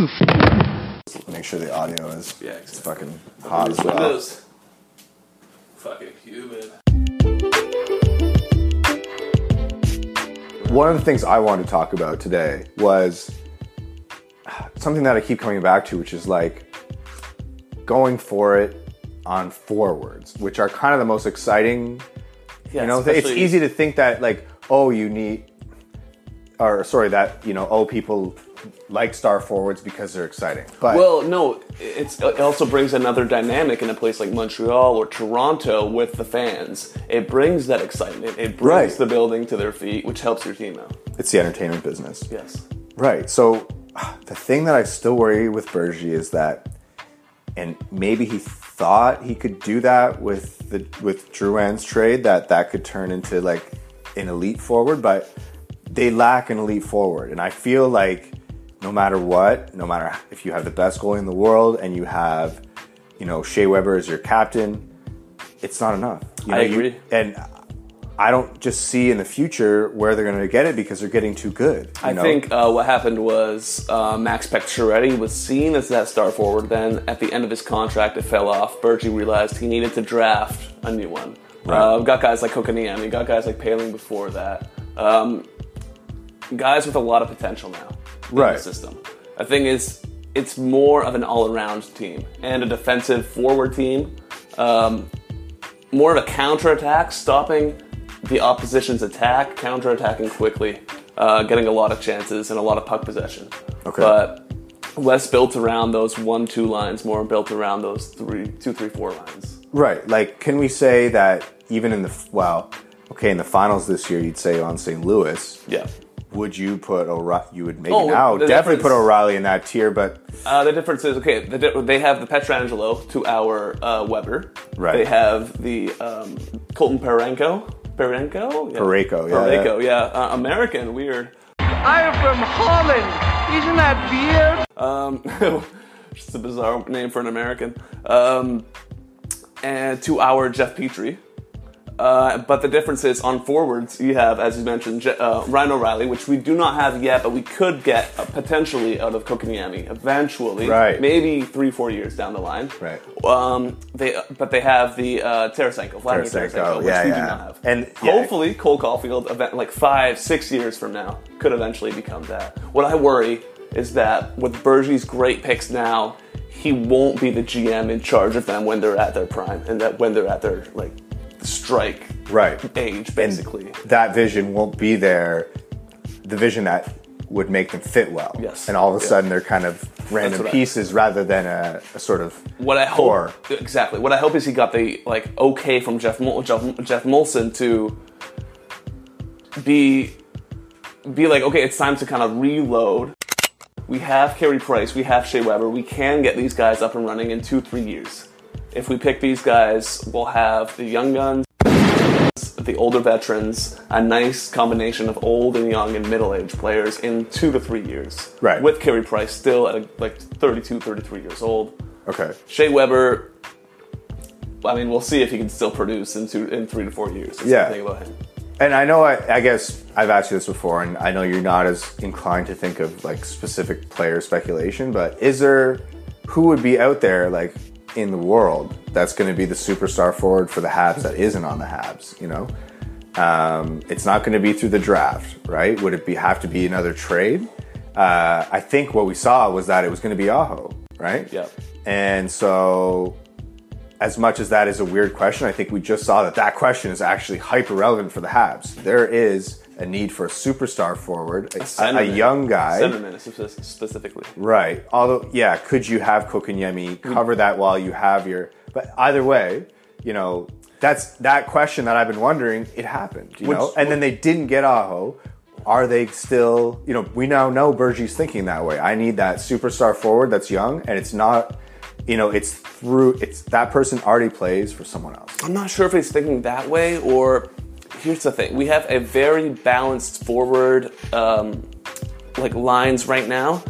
Make sure the audio is Yeah, it's exactly. fucking hot as These well. windows. Fucking humid. One of the things I wanted to talk about today was something that I keep coming back to, which is like going for it on forwards, which are kind of the most exciting. Yeah, you know, it's easy to think that like, oh, you need, or sorry, that you know, oh, people like star forwards because they're exciting. But Well, no, it's, it also brings another dynamic in a place like Montreal or Toronto with the fans. It brings that excitement. It brings Right. the building to their feet, which helps your team out. it's the entertainment business. Yes. Right. So the thing that I still worry with Bergie is that, and maybe he thought he could do that with the with Drouin's trade that that could turn into like an elite forward, but they lack an elite forward, and I feel like no matter what, no matter if you have the best goalie in the world and you have, you know, Shea Weber as your captain, it's not enough. You I know, you- agree. and I don't just see in the future where they're going to get it because they're getting too good. you I know? think uh, what happened was uh, Max Pacioretty was seen as that star forward. Then at the end of his contract, it fell off. Bergie realized he needed to draft a new one. Right. Uh, we've got guys like Kotkaniemi, you got guys like Poehling before that. Um, guys with a lot of potential now Right. the system. The thing is, it's more of an all-around team and a defensive forward team. Um, more of a counterattack, stopping the opposition's attack, counterattacking quickly, uh, getting a lot of chances and a lot of puck possession. Okay. But less built around those one-two lines, more built around those three, two, three, four lines. Right. Like, can we say that even in the well, okay, in the finals this year, you'd say on St. Louis, Yeah. Would you put O'Reilly? You would maybe Oh, now the definitely put O'Reilly in that tier, but Uh, the difference is okay. The, di- they have the Pietrangelo to our uh, Weber. Right. They have the um, Colton Parenko. Parenko. Yeah. Parayko, yeah, Parayko. Yeah. Uh, American. Weird. I am from Holland. Isn't that weird? Um, just a bizarre name for an American. Um, and to our Jeff Petry. Uh, but the difference is on forwards, you have, as you mentioned, uh, Ryan O'Reilly, which we do not have yet, but we could get uh, potentially out of Kotkaniemi eventually, Right. Maybe three, four years down the line, Right. Um, they, but they have the uh, Tarasenko, Vladimir Tarasenko, Tarasenko, which yeah, we yeah. do not have. And, yeah. hopefully, Cole Caufield, event like five, six years from now, could eventually become that. What I worry is that with Bergie's great picks now, he won't be the GM in charge of them when they're at their prime and that when they're at their like strike right. age, basically. that vision won't be there. The vision that would make them fit well. Yes. And all of a Yeah. sudden, they're kind of random what I- pieces rather than a, a sort of What I core. hope exactly. What I hope is he got the like okay from Jeff Mol- Jeff, Geoff Molson to be be like okay, it's time to kind of reload. We have Carey Price, we have Shea Weber. We can get these guys up and running in two three years. If we pick these guys, we'll have the young guns, the older veterans, a nice combination of old and young and middle-aged players in two to three years. Right. With Carey Price still at like 32, 33 years old. Okay. Shea Weber, I mean, we'll see if he can still produce in two, in three to four years. That's Yeah. thing about him. And I know, I, I guess I've asked you this before, and I know you're not as inclined to think of like specific player speculation, but is there who would be out there like in the world that's going to be the superstar forward for the Habs that isn't on the Habs? You know, um, it's not going to be through the draft, right? Would it be have to be another trade? Uh, I think what we saw was that it was going to be Aho, right? Yeah. And so as much as that is a weird question, I think we just saw that that question is actually hyper relevant for the Habs. There is a need for a superstar forward, a, a, Centerman. young guy. Specifically. Right. Although, yeah, could you have Kotkaniemi cover that while you have your. But either way, you know, that's that question that I've been wondering. It happened, you Which- know? And then they didn't get Aho. Are they still, you know, we now know Bergie's thinking that way. I need that superstar forward that's young, and it's not, you know, it's through, it's that person already plays for someone else. I'm not sure if he's thinking that way or. Here's the thing: we have a very balanced forward, um, like lines right now.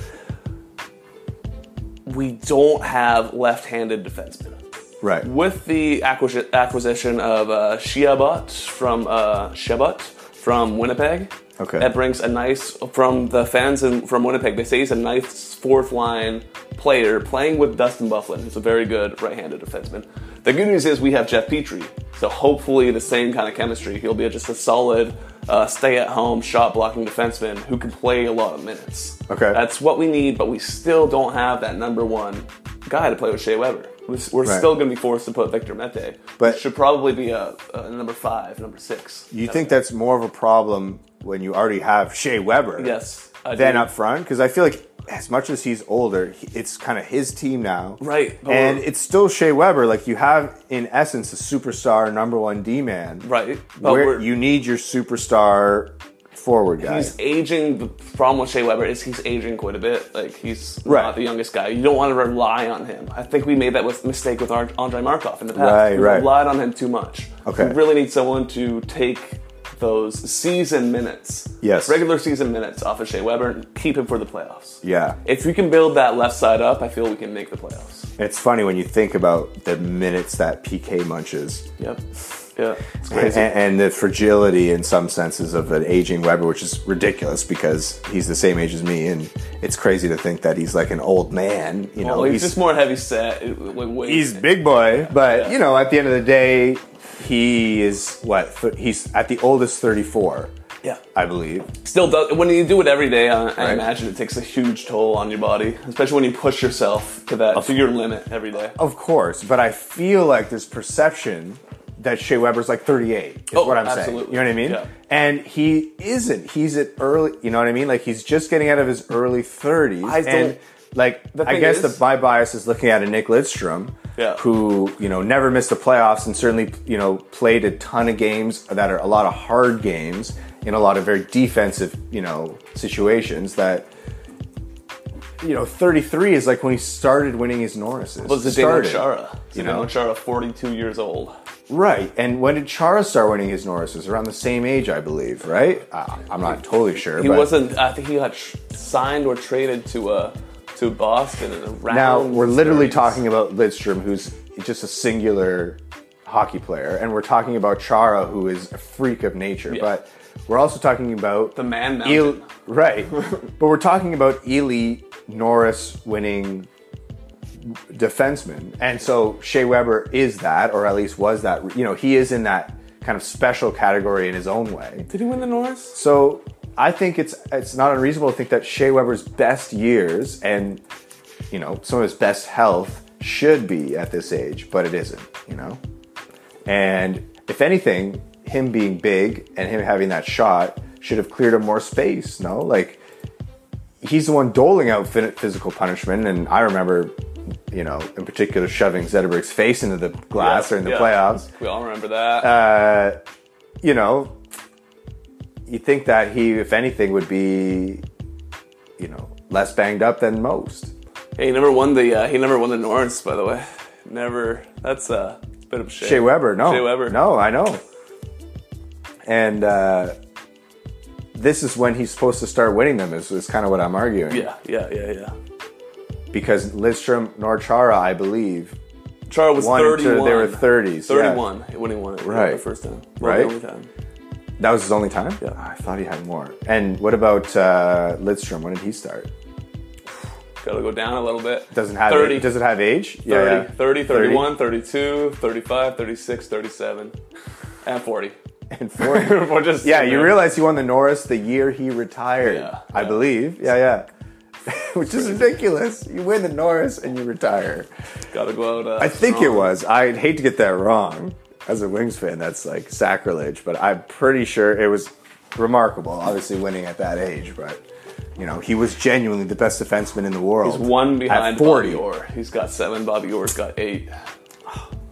We don't have left-handed defensemen. Right. with the acquisi- acquisition of uh, Chiarot from uh, from Winnipeg. Okay. That brings a nice from the fans in, from Winnipeg. They say he's a nice fourth line player playing with Dustin Byfuglien, who's a very good right-handed defenseman. The good news is we have Jeff Petry, so hopefully the same kind of chemistry. He'll be just a solid uh, stay-at-home shot blocking defenseman who can play a lot of minutes. Okay. That's what we need, but we still don't have that number one guy to play with Shea Weber. We're Right. still going to be forced to put Victor Mete, But- should probably be a, a number five, number six. You think that's more of a problem when you already have Shea Weber? Yes, I Than do. up front? Because I feel like as much as he's older, it's kind of his team now. Right, but And it's still Shea Weber. Like you have, in essence, a superstar number one D man. Right, but Where you need your superstar forward guy. He's aging. The problem with Shea Weber is he's aging quite a bit. Like he's Right. not the youngest guy. You don't want to rely on him. I think we made that with- mistake with Ar- Andrei Markov in the past. Right, we right. relied on him too much. Okay. We really need someone to take those season minutes, Yes. regular season minutes off of Shea Weber and keep him for the playoffs. yeah. If we can build that left side up, I feel we can make the playoffs. It's funny when you think about the minutes that PK munches. Yep. Yeah. It's And, crazy. and the fragility in some senses of an aging Weber, which is ridiculous because he's the same age as me, and it's crazy to think that he's like an old man. You know, well, he's, just more heavy set. Like, he's big boy, but Yeah. you know, at the end of the day, he is what th- he's at the oldest thirty four, yeah. I believe. still does when you do it every day I, I Right. imagine it takes a huge toll on your body especially when you push yourself to that to your limit every day Of course, but I feel like there's perception that Shea Weber's like 38. Is Oh, what I'm saying. absolutely. You know what I mean? Yeah. And he isn't. He's at early. You know what I mean? Like he's just getting out of his early 30s. I don't- and like I guess is- that my bias is looking at a Nick Lidstrom. Yeah. Who you know never missed the playoffs and certainly you know played a ton of games that are a lot of hard games in a lot of very defensive you know situations that you know 33 is like when he started winning his Norrises. was the Started. Chara you know? Chara 42 years old Right. And when did Chara start winning his Norrises? Around the same age, I believe, right? Uh, I'm not totally sure. he wasn't I think he got signed or traded to uh to Boston in around Now, we're literally 30s. talking about Lidstrom, who's just a singular hockey player, and we're talking about Chara, who is a freak of nature. Yeah. But we're also talking about The man mountain. right. but we're talking about elite Norris winning defenseman. And so Shea Weber is that, or at least was that. You know, he is in that kind of special category in his own way. did he win the Norris So I think it's it's not unreasonable to think that Shea Weber's best years and you know some of his best health should be at this age, but it isn't. You know, and if anything, him being big and him having that shot should have cleared him more space. No, like he's the one doling out physical punishment, and I remember. You know, in particular, shoving Zetterberg's face into the glass during the Yeah. playoffs we all remember that uh, you know, you think that he, if anything, would be, you know, less banged up than most. hey, he never won the uh, he never won the Norris by the way never that's uh, a bit of a shame Shea Weber, no, Shea Weber. no, I know. And uh, this is when he's supposed to start winning them. Is, is kind of what I'm arguing. yeah yeah yeah yeah Because Lidstrom nor Chara, I believe, Chara was won 31 into they were 30s. yeah. 31 when he won it Right. the first time Right. the only time That was his only time. Yeah. I thought he had more. And what about uh, Lidstrom? When did he start? Gotta go down a little bit. Doesn't have 30. Does it have age? 30, 30, 31, 32, 35, 36, 37, and 40. and 40. We're just Yeah, you there. realize he won the Norris the year he retired. Yeah, I yeah. believe. Yeah, yeah. Which is ridiculous. You win the Norris and you retire. Gotta go out. Uh, I think it was. I'd hate to get that wrong. As a Wings fan, that's like sacrilege, but I'm pretty sure it was remarkable. Obviously, winning at that age, but you know, he was genuinely the best defenseman in the world. He's one behind at 40. Bobby Orr. He's got seven. Bobby Orr's got eight.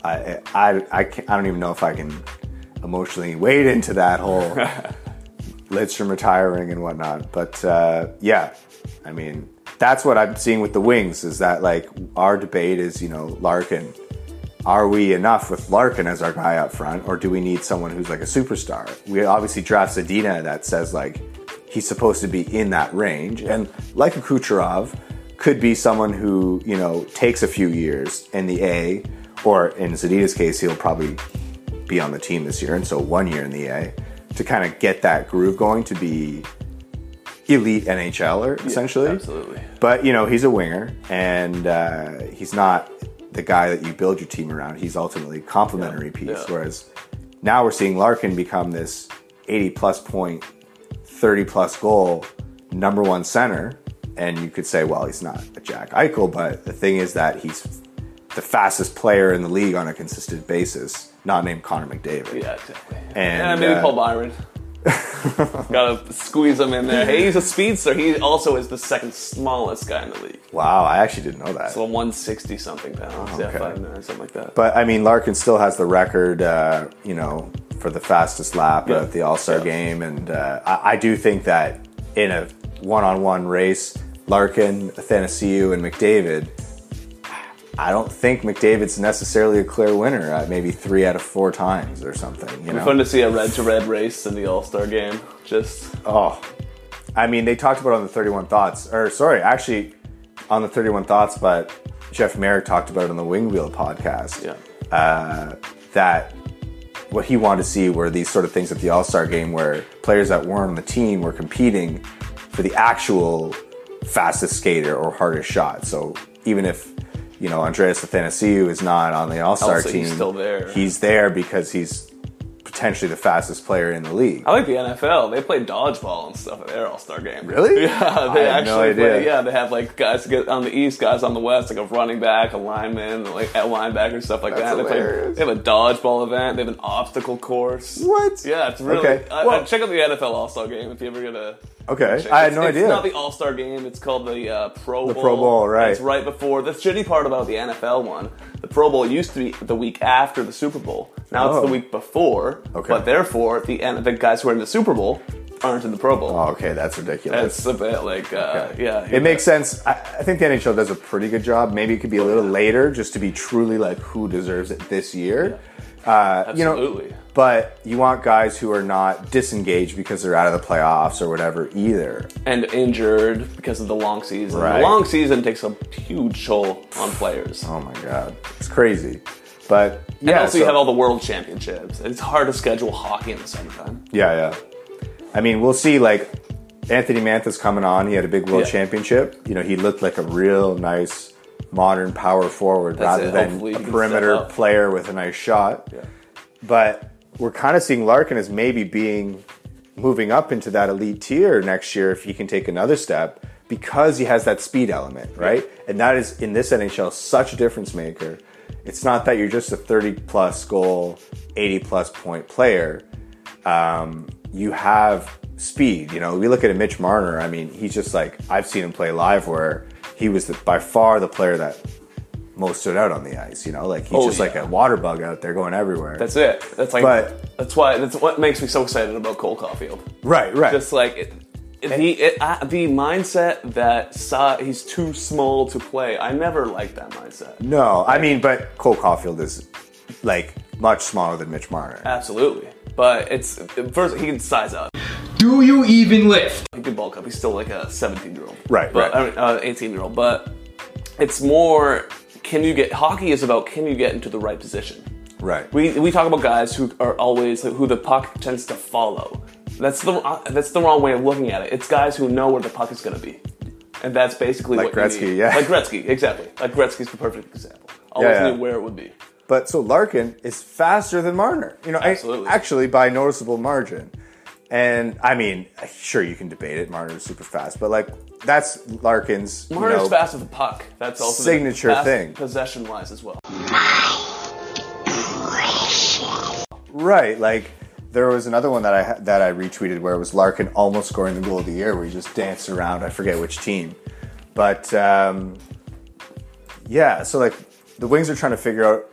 I, I, I, can't, I don't even know if I can emotionally wade into that whole Lidstrom retiring and whatnot. But uh, yeah, I mean, that's what I'm seeing with the Wings is that like our debate is, you know, Larkin. Are we enough with Larkin as our guy up front, or do we need someone who's like a superstar? We obviously draft Zadina that says like he's supposed to be in that range, and like a Kucherov, could be someone who you know takes a few years in the A, or in Zadina's case, he'll probably be on the team this year, and so one year in the A to kind of get that groove going to be elite NHLer essentially. absolutely. But you know, he's a winger, and uh, he's not the guy that you build your team around. He's ultimately a complementary piece. yeah. Whereas now we're seeing Larkin become this 80 plus point, 30 plus goal number one center, and you could say, well, he's not a Jack Eichel, but the thing is that he's the fastest player in the league on a consistent basis, not named Connor McDavid. Yeah, exactly. And, yeah, maybe uh, Paul Byron. Gotta squeeze him in there. Hey, he's a speedster. He also is the second smallest guy in the league. Wow, I actually didn't know that. So 160 something pounds. Yeah, okay. five nine, something like that. But I mean, Larkin still has the record, uh, you know, for the fastest lap Yeah. at the All Star Yeah. game, and uh, I, I do think that in a one-on-one race, Larkin, Athanasiou, and McDavid. I don't think McDavid's necessarily a clear winner. Uh, maybe three out of four times or something. You know, Fun to see a red to red race in the All Star game. Just Oh, I mean, they talked about it on the 31 Thoughts, or sorry, actually on the 31 Thoughts, but Jeff Marek talked about it on the Wing Wheel podcast. Yeah. Uh, that what he wanted to see were these sort of things at the All Star game where players that weren't on the team were competing for the actual fastest skater or hardest shot. So even if you know Andreas Athanasiou is not on the All Star team, he's still there. He's there because he's potentially the fastest player in the league. I like the NFL. They play dodgeball and stuff at their All Star game. Really? Yeah, they no actually idea. play. Yeah, they have like guys get on the East, guys on the West, like a running back, a lineman, like a linebacker, stuff like That's that. They, play, they have a dodgeball event. They have an obstacle course. What? Yeah, it's really. Okay. I, Well- I- check out the NFL All Star game if you ever get a. Okay. I had It's- no it's idea. not the All Star game. It's called the uh, Pro Bowl. Pro Bowl, right. It's right before. The shitty part about the NFL one, the Pro Bowl used to be the week after the Super Bowl. Now it's Oh. the week before. Okay. But therefore, the the guys who are in the Super Bowl aren't in the Pro Bowl. Oh, okay, that's ridiculous. It's a bit like, uh, yeah. it makes sense. I, I think the NHL does a pretty good job. Maybe it could be a little later just to be truly like who deserves it this year. Uh, you know, but you want guys who are not disengaged because they're out of the playoffs or whatever either. And injured because of the long season. Right. The long season takes a huge toll on players. Oh my god, it's crazy. But and yeah, also, so- you have all the world championships. It's hard to schedule hockey in the summertime. Yeah, yeah. I mean, we'll see. Like Anthony Mantha's coming on. He had a big world Yeah. championship. You know, he looked like a real nice modern power forward That's rather it. than a perimeter player with a nice shot. Yeah. But we're kind of seeing Larkin as maybe being moving up into that elite tier next year if he can take another step because he has that speed element, right? And that is in this NHL such a difference maker. It's not that you're just a 30 plus goal, 80 plus point player. Um, you have speed. You know, we look at a Mitch Marner. I mean, he's just like I've seen him play live where he was the, by far the player that most stood out on the ice. You know, like he's Oh, just like a water bug out there going everywhere. That's it. That's like, But- that's why, that's what makes me so excited about Cole Caufield. right, right. Just like, it, it- the it, uh, the mindset that si- he's too small to play. I never liked that mindset. no, I mean, but Cole Caufield is like much smaller than Mitch Marner. Absolutely. But it's first he can size up. Do you even lift? He can bulk up. He's still like a 17 year old. Right, But right. I mean, uh, 18 year old. But it's more. Can you get hockey is about can you get into the right position. Right. We we talk about guys who are always who the puck tends to follow. That's the uh, that's the wrong way of looking at it. It's guys who know where the puck is going to be, and that's basically Like what you Gretzky, need. yeah. Like Gretzky, exactly. Like Gretzky's the perfect example. Always Yeah, yeah. knew where it would be. But so Larkin is faster than Marner. You know, I- Absolutely. actually by a noticeable margin. And I mean, sure you can debate it. Marner's super fast, but like that's Larkin's. you Marner's know, fast with the puck. That's also signature thing. possession wise as well. Right, like there was another one that I that I retweeted where it was Larkin almost scoring the goal of the year, where he just danced around. I forget which team, but um, yeah. So like the Wings are trying to figure out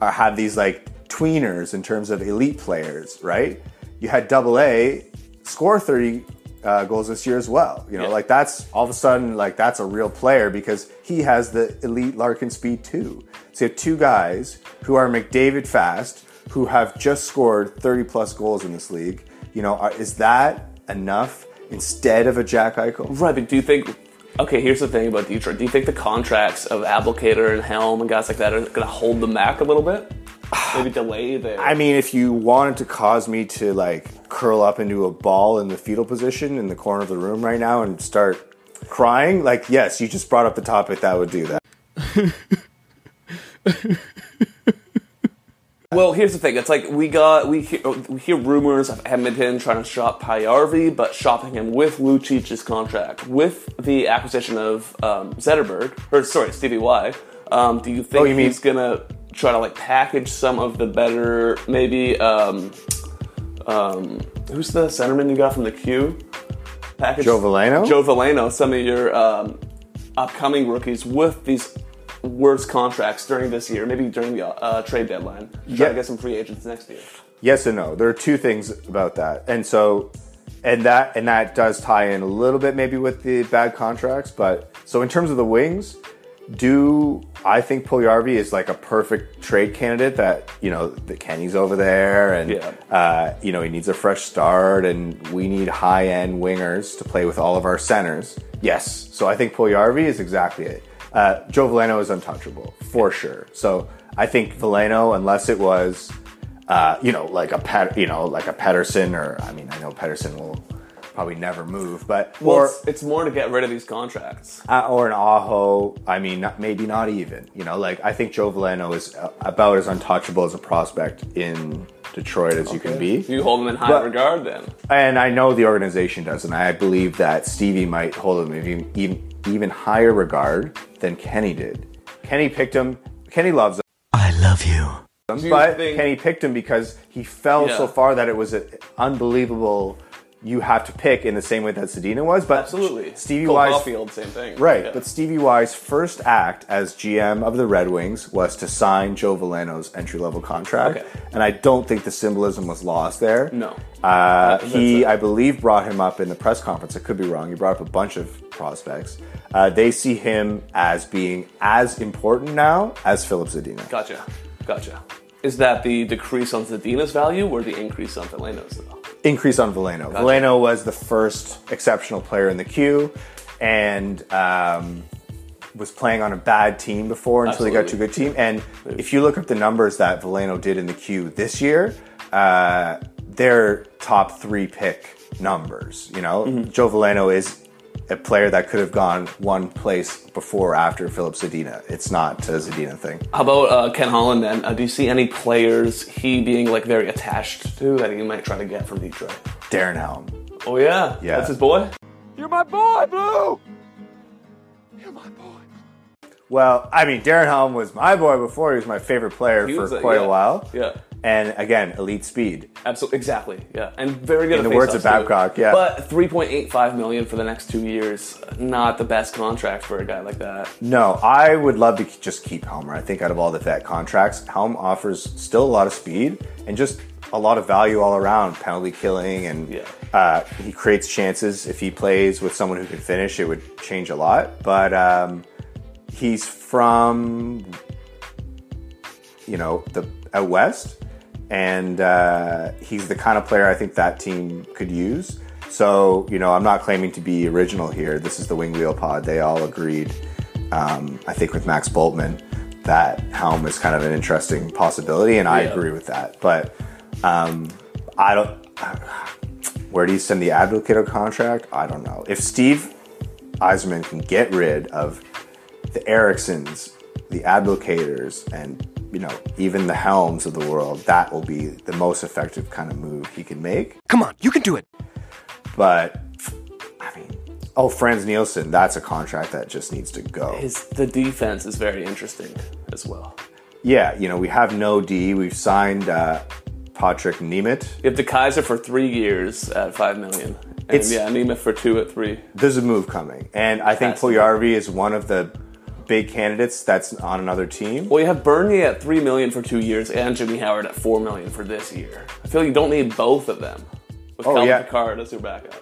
uh, have these like tweeners in terms of elite players, right? You had Double A score thirty uh, goals this year as well. You know, Yeah. like that's all of a sudden like that's a real player because he has the elite Larkin speed too. So you have two guys who are McDavid fast, who have just scored thirty plus goals in this league. You know, are, is that enough instead of a Jack Eichel? Right, but do you think? Okay, here's the thing about Detroit. Do you think the contracts of Abdelkader and Helm and guys like that are going to hold them back a little bit? Maybe delay. I mean, if you wanted to cause me to like curl up into a ball in the fetal position in the corner of the room right now and start crying, like yes, you just brought up the topic that would do that. Well, here's the thing. It's like we got we hear, we hear rumors of Edmonton trying to shop Puljujarvi, but shopping him with Lucic's contract, with the acquisition of um, Zetterberg, or sorry, Stevie Y. Um, do you think Oh, you mean- he's gonna try to like package some of the better, maybe? Um, um, who's the centerman you got from the Q? Package Joe Veleno? Joe Veleno. Some of your um, upcoming rookies with these worst contracts during this year, maybe during the uh, trade deadline. Try Yeah. to get some free agents next year. Yes and no. There are two things about that, and so and that and that does tie in a little bit maybe with the bad contracts. But so in terms of the wings, do I think Puljujarvi is like a perfect trade candidate? That you know the Kenny's over there, and Yeah. uh, you know he needs a fresh start, and we need high end wingers to play with all of our centers. Yes, so I think Puljujarvi is exactly it. Uh, Joe Veleno is untouchable for sure. So I think Veleno, unless it was uh, you know, like a Pet, you know, like a Pedersen, or I mean, I know Pedersen will probably never move, but Well, or it's, it's more to get rid of these contracts. uh, or an Aho. I mean, not, maybe not even. You know, like I think Joe Veleno is uh, about as untouchable as a prospect in Detroit as you can be. You hold them in high But- regard, then. And I know the organization does, and I believe that Stevie might hold him even, even, even higher regard than Kenny did. Kenny picked him. Kenny loves him. I love you. you but think- Kenny picked him because he fell Yeah. so far that it was an unbelievable. You have to pick in the same way that Zadina was, but Absolutely. Stevie Cole Y's Caufield, same thing. Right, Yeah. but Stevie Y's first act as GM of the Red Wings was to sign Joe Veleno's entry level contract, Okay. and I don't think the symbolism was lost there. No. uh, he. I believe, brought him up in the press conference. I could be wrong. He brought up a bunch of prospects. Uh, they see him as being as important now as Filip Zadina. Gotcha. Gotcha. Is that the decrease on Zadina's value or the increase on Veleno's, though? Increase on Veleno. Veleno was the first exceptional player in the Q, and um, was playing on a bad team before until he got to a good team. And if you look up the numbers that Veleno did in the Q this year, uh, they're top three pick numbers. You know, Joe Veleno is a player that could have gone one place before or after Filip Zadina. It's not a Zadina thing. How about uh, Ken Holland, then? Uh, do you see any players he being like very attached to that he might try to get from Detroit? Darren Helm. Oh, yeah. Yeah. That's his boy? You're my boy, Blue! You're my boy. Well, I mean, Darren Helm was my boy before. He was my favorite player He for was quite yeah. a while. Yeah. And again, elite speed. Absolutely, exactly. Yeah, and very good. In at the words of faceoffs, too. Babcock, yeah. But three point eight five million for the next two years, not the best contract for a guy like that. No, I would love to just keep Helmer. I think out of all the vet contracts, Helm offers still a lot of speed and just a lot of value all around, penalty killing, and Yeah. uh, he creates chances. If he plays with someone who can finish, it would change a lot. But um, he's from, you know, the out west, and uh, he's the kind of player I think that team could use. So, you know, I'm not claiming to be original here. This is the Wing Wheel Pod. They all agreed, um, I think, with Max Bultman, that Helm is kind of an interesting possibility, and I Yeah. agree with that. But um, I don't. Where do you send the Abdelkader contract? I don't know. If Steve Yzerman can get rid of the Ericssons, the Abdelkaders, and you know even the Helms of the world, that will be the most effective kind of move he can make. Come on, you can do it. But I mean, oh, Frans Nielsen, that's a contract that just needs to go. His the defense is very interesting as well. Yeah, you know we have no D. We've signed uh, Patrick Nemeth. You have DeKeyser for three years at five million. And It's- yeah, Nemeth for two at three. There's a move coming, and I think Has to be. Puljujarvi is one of the big candidates that's on another team. Well, you have Bernier at three million for two years and Jimmy Howard at four million for this year. I feel like you don't need both of them. With Oh, Calvin yeah. Picard as your backup.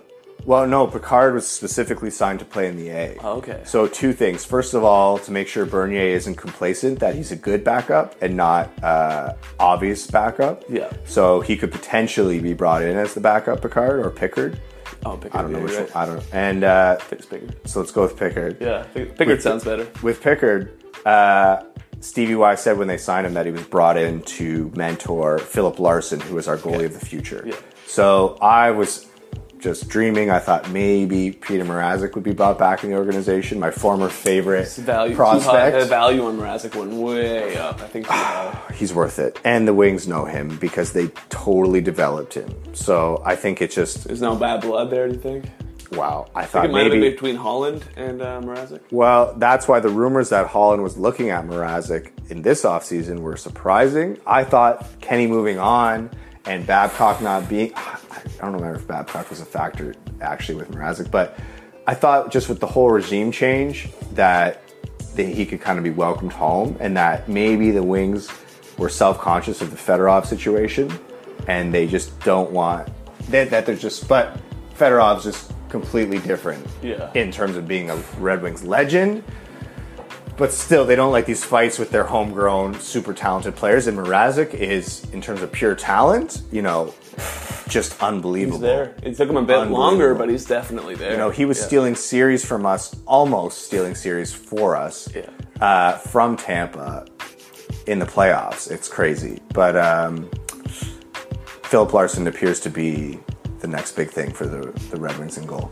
Well, no, Picard was specifically signed to play in the A. Oh, okay. So two things. First of all, to make sure Bernier isn't complacent, that he's a good backup and not uh, obvious backup. Yeah. So he could potentially be brought in as the backup Picard or Pickard. Oh, Pickard. I don't know yeah, which you're one. right. I don't know. And uh, It's Pickard. so let's go with Pickard. Yeah, Pick- Pickard sounds better. With Pickard, uh, Stevie Y said when they signed him that he was brought in to mentor Filip Larsson, who is our goalie of the future. Yeah. So I was just dreaming. I thought maybe Peter Mrazek would be brought back in the organization. My former favorite Value prospect. The value on Mrazek went way up. I think. He's worth it, and the Wings know him because they totally developed him. So I think it's just There's no bad blood there. Do you think? wow. I I thought think it might have maybe been between Holland and uh, Mrazek. Well, that's why the rumors that Holland was looking at Mrazek in this offseason were surprising. I thought Kenny moving on and Babcock not being. I don't remember if Babcock was a factor actually with Mrazek, but I thought just with the whole regime change that that he could kind of be welcomed home and that maybe the Wings were self conscious of the Fedorov situation and they just don't want that, that they're just. But Fedorov's just completely different Yeah. in terms of being a Red Wings legend. But still, they don't like these fights with their homegrown, super talented players. And Mrazek is, in terms of pure talent, you know, just unbelievable. He's there. It took him a bit longer, but he's definitely there. You know, he was Yeah. stealing series from us, almost stealing series for us Yeah. uh, from Tampa in the playoffs. It's crazy. But um, Filip Larsson appears to be the next big thing for the, the Red Wings in goal.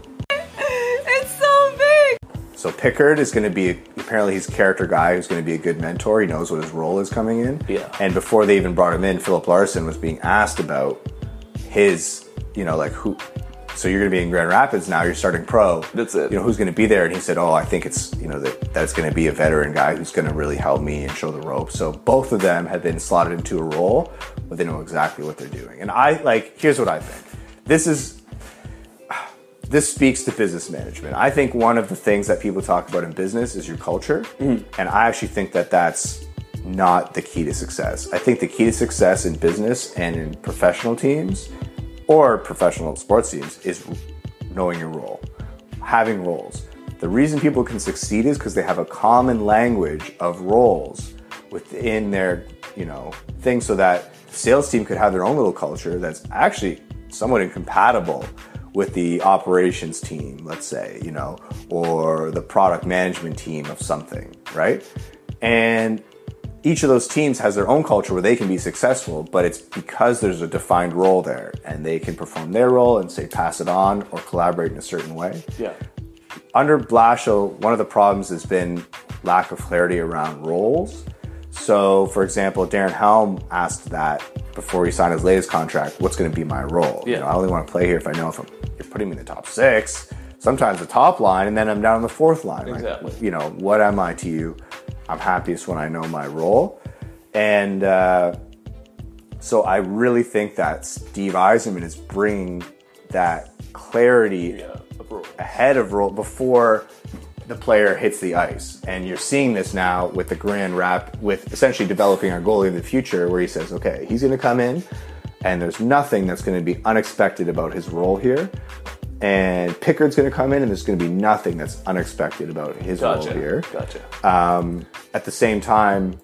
So Pickard is going to be apparently he's a character guy who's going to be a good mentor. He knows what his role is coming in. Yeah. And before they even brought him in, Filip Larsson was being asked about his, you know, like who. So you're going to be in Grand Rapids now. You're starting pro. That's it. You know who's going to be there? And he said, "Oh, I think it's you know that that's going to be a veteran guy who's going to really help me and show the ropes." So both of them have been slotted into a role, but they know exactly what they're doing. And I like. Here's what I think. This is this speaks to business management. I think one of the things that people talk about in business is your culture, mm-hmm. and I actually think that that's not the key to success. I think the key to success in business and in professional teams or professional sports teams is knowing your role, having roles. The reason people can succeed is because they have a common language of roles within their, you know, thing so that sales team could have their own little culture that's actually somewhat incompatible with the operations team, let's say, you know, or the product management team of something, right? And each of those teams has their own culture where they can be successful, but it's because there's a defined role there and they can perform their role and say pass it on or collaborate in a certain way. Yeah. Under Blashill, one of the problems has been lack of clarity around roles. So, for example, Darren Helm asked that before he signed his latest contract, what's going to be my role? You know, I only want to play here if I know if I'm, you're putting me in the top six, sometimes the top line, and then I'm down on the fourth line. Like, Exactly. you know, what am I to you? I'm happiest when I know my role. And uh, so I really think that Steve Yzerman is bringing that clarity Yeah. Abroad. ahead of role before the player hits the ice. And you're seeing this now with the grand rap, with essentially developing our goalie of the future, where he says, okay, he's going to come in, and there's nothing that's going to be unexpected about his role here. And Pickard's going to come in, and there's going to be nothing that's unexpected about his Gotcha. role here. Gotcha. Um, at the same time,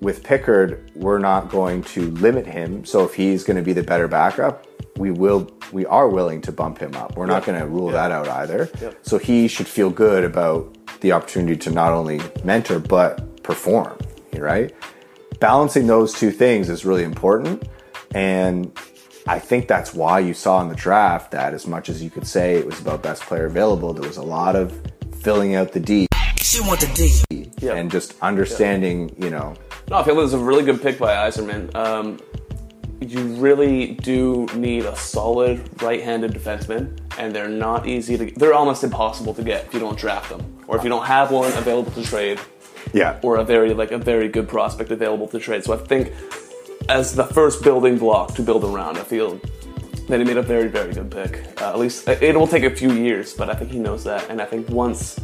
with Pickard, we're not going to limit him. So if he's going to be the better backup, we will. We are willing to bump him up. We're not going to rule that out either. Yep. So he should feel good about the opportunity to not only mentor but perform. Right? Balancing those two things is really important, and I think that's why you saw in the draft that as much as you could say it was about best player available, there was a lot of filling out the D She want the D. Yeah. and just understanding, you know, No, I feel this is a really good pick by Yzerman. Um, you really do need a solid right-handed defenseman, and they're not easy to. They're almost impossible to get if you don't draft them, or if you don't have one available to trade, yeah, or a very like a very good prospect available to trade. So I think as the first building block to build around, I feel that he made a very very good pick. Uh, at least it will take a few years, but I think he knows that, and I think once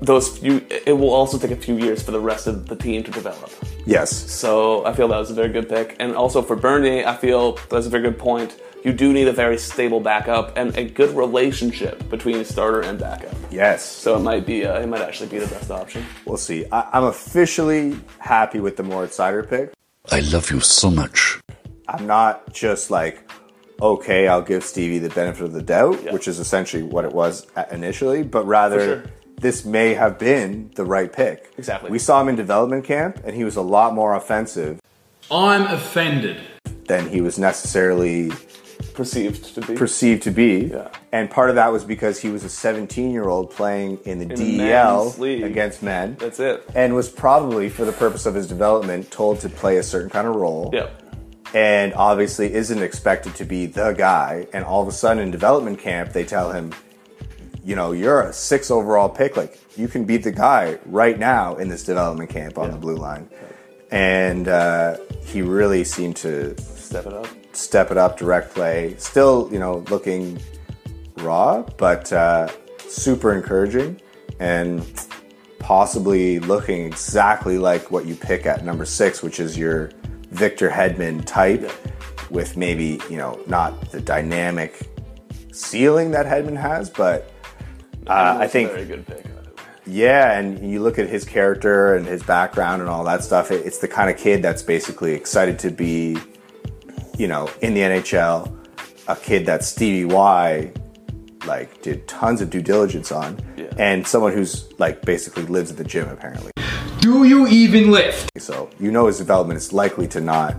those few, it will also take a few years for the rest of the team to develop. yes, So I feel that was a very good pick. And also for Bernie, I feel that's a very good point. You do need a very stable backup and a good relationship between starter and backup. yes. So it might be, uh, it might actually be the best option. we'll see. I, I'm officially happy with the Moritz Seider pick. I love you so much. I'm not just like, okay, I'll give Stevie the benefit of the doubt, Yeah. which is essentially what it was initially, but rather sure. this may have been the right pick. Exactly. We saw him in development camp, and he was a lot more offensive I'm offended. than he was necessarily Perceived to be. perceived to be. Yeah. And part of that was because he was a 17 year old playing in the the DEL against men. That's it. And was probably, for the purpose of his development, told to play a certain kind of role. Yep. And obviously isn't expected to be the guy. And all of a sudden in development camp, they tell him, you know, you're a six overall pick. Like, you can be the guy right now in this development camp on the blue line. And uh, he really seemed to Step it up. Step it up, direct play. Still, you know, looking raw, but uh, super encouraging and possibly looking exactly like what you pick at number six, which is your Victor Hedman type, with maybe you know not the dynamic ceiling that Hedman has, but uh, I think very good pick. by the way. yeah, and you look at his character and his background and all that stuff. It, it's the kind of kid that's basically excited to be, you know, in the NHL. A kid that Stevie Y, like, did tons of due diligence on, Yeah. and someone who's like basically lives at the gym apparently. Do you even lift? So you know his development is likely to not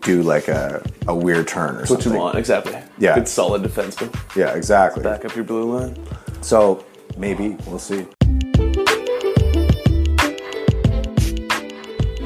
do like a, a weird turn or What something. you want, exactly. Yeah. Good solid defenseman. Yeah, exactly. Back up your blue line. So maybe we'll see.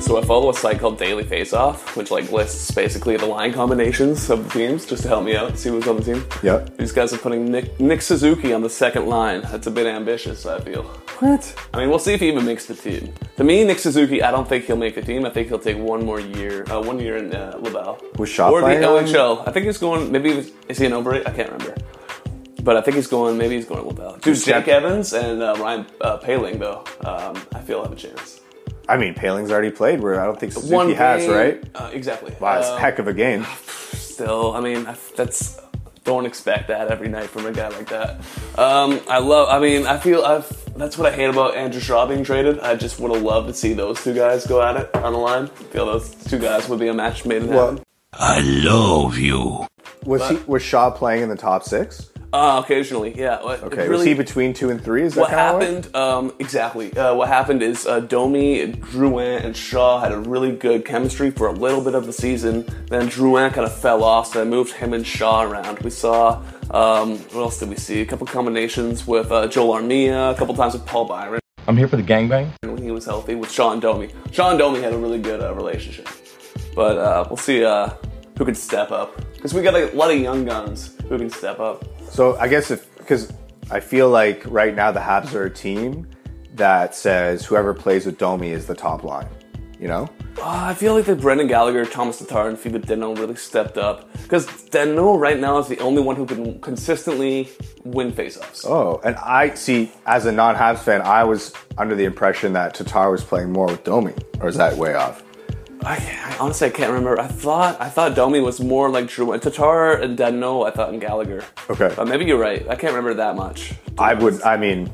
So I follow a site called Daily Face Off, which like lists basically the line combinations of the teams just to help me out, see who's on the team. Yeah. These guys are putting Nick, Nick Suzuki on the second line. That's a bit ambitious, I feel. What? I mean, we'll see if he even makes the team. To me, Nick Suzuki, I don't think he'll make the team. I think he'll take one more year, uh, one year in uh, Laval. Was shot or the on- OHL. I think he's going. Maybe he was- is he an over? I can't remember. But I think he's going. Maybe he's going to Laval. Dude, check- Evans and uh, Ryan uh, Poehling, though, um, I feel have a chance. I mean, Poehling's already played. Where I don't think Suzuki One has, right? Uh, exactly. Wow, it's Um, a heck of a game. still, I mean, that's don't expect that every night from a guy like that. Um, I love. I mean, I feel I've. That's what I hate about Andrew Shaw being traded. I just would have loved to see those two guys go at it on the line. I feel those two guys would be a match made in Well, heaven. I love you. was he was Shaw playing in the top six? Uh, occasionally, yeah. It Okay, was he between two and three? Is that What happened? Um, exactly. Uh, what happened is uh, Domi, Drouin, and Shaw had a really good chemistry for a little bit of the season. Then Drouin kind of fell off, so I moved him and Shaw around. We saw um, what else did we see? A couple combinations with uh, Joel Armia, a couple times with Paul Byron I'm here for the gangbang. when he was healthy. With Shaw and Domi, Shaw and Domi had a really good uh, relationship. But uh, we'll see uh, who can step up because we got a lot of young guns who can step up. So I guess if because I feel like right now the Habs are a team that says whoever plays with Domi is the top line. You know, Uh, I feel like that Brendan Gallagher, Thomas Tatar, and Fiba Danault really stepped up because Danault right now is the only one who can consistently win faceoffs. Oh, and I see as a non-Habs fan, I was under the impression that Tatar was playing more with Domi, or is that way off? I, I honestly I can't remember. I thought I thought Domi was more like Drew and Tatar and Danault. I thought in Gallagher. Okay. but maybe you're right. I can't remember that much. I would. I mean,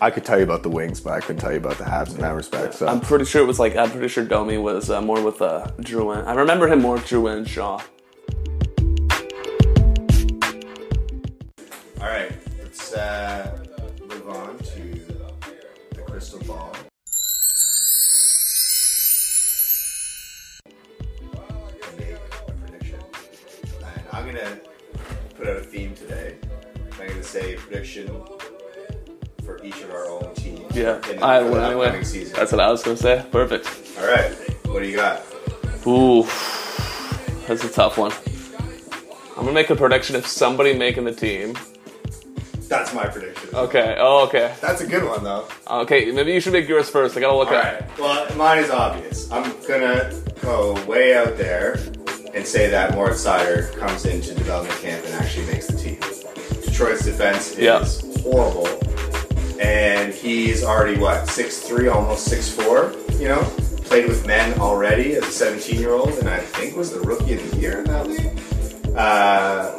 I could tell you about the wings, but I couldn't tell you about the Habs in that respect. So I'm pretty sure it was like I'm pretty sure Domi was uh, more with uh, Drew and I remember him more with Drew and Shaw. All right, let's uh, prediction for each of our own teams. Yeah, in the, I for win anyway. upcoming season. That's what I was gonna say. Perfect. All right, what do you got? Ooh, that's a tough one. I'm gonna make a prediction of somebody making the team. That's my prediction. Okay. Oh, okay. That's a good one though. Okay. Maybe you should make yours first. I gotta look All at. right. Well, mine is obvious. I'm gonna go way out there and say that Moritz Seider comes into development camp and actually makes. Detroit's defense is Yeah. horrible, and he's already what six three, almost six four. You know, played with men already as a 17 year old, and I think was the rookie of the year in that league. Uh,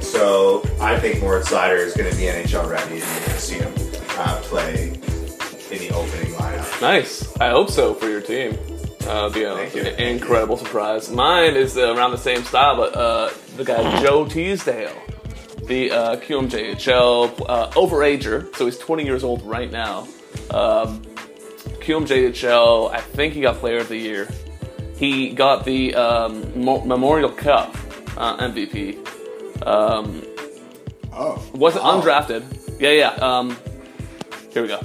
so I think Moritz Seider is going to be NHL ready, and you're going to see him uh, play in the opening lineup. Nice. I hope so for your team. Uh, be a, Thank you. an incredible surprise. Mine is uh, around the same style, but uh, the guy Joe Teasdale. The uh, QMJHL uh, overager, so he's 20 years old right now. Um, QMJHL, I think he got Player of the Year. He got the um, Mo- Memorial Cup uh, MVP. Um, Oh. wasn't undrafted. Yeah, yeah. Um, here we go.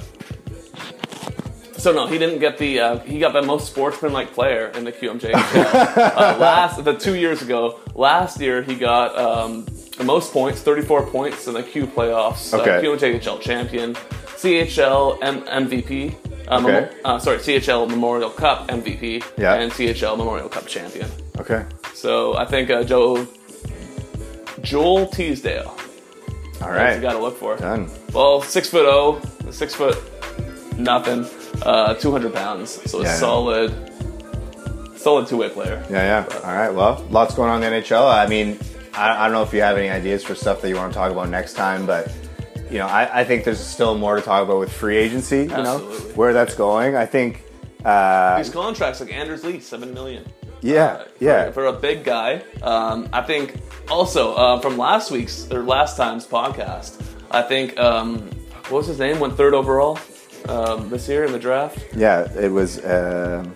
So no, he didn't get the. Uh, he got the most sportsmanlike player in the QMJHL uh, last the two years ago. Last year he got um, the most points, 34 points in the Q playoffs. Okay. Uh, QMJHL champion, CHL M- MVP. Um, Okay. uh, sorry, CHL Memorial Cup MVP Yeah. and CHL Memorial Cup champion. Okay. So I think uh, Joe Joel Teasdale. All right. That's you got to look for. Done. Well, six foot oh, six foot nothing, uh, two hundred pounds. So a Yeah, yeah. solid, solid two way player. Yeah, yeah. All right. Well, lots going on in the NHL. I mean, I, I don't know if you have any ideas for stuff that you want to talk about next time, but you know, I, I think there's still more to talk about with free agency. You know, Absolutely. where that's going. I think. Uh, These contracts like Anders Lee, seven million. yeah, Uh, for, yeah. For a big guy, um, I think. Also, uh, from last week's or last time's podcast, I think um, what was his name? Went third overall um, this year in the draft. Yeah, it was uh,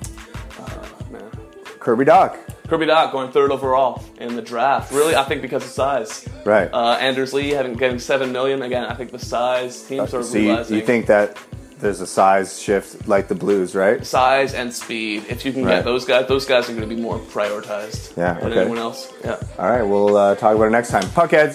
Kirby Dach. Kirby Dach going third overall in the draft. Really, I think because of size. Right. Uh, Anders Lee having getting seven million again. I think the size teams are so you, you think that there's a size shift like the Blues, right? size and speed. If you can Right. get those guys, those guys are going to be more prioritized Yeah, than okay. anyone else. Yeah. All right, we'll uh, talk about it next time. Puckheads.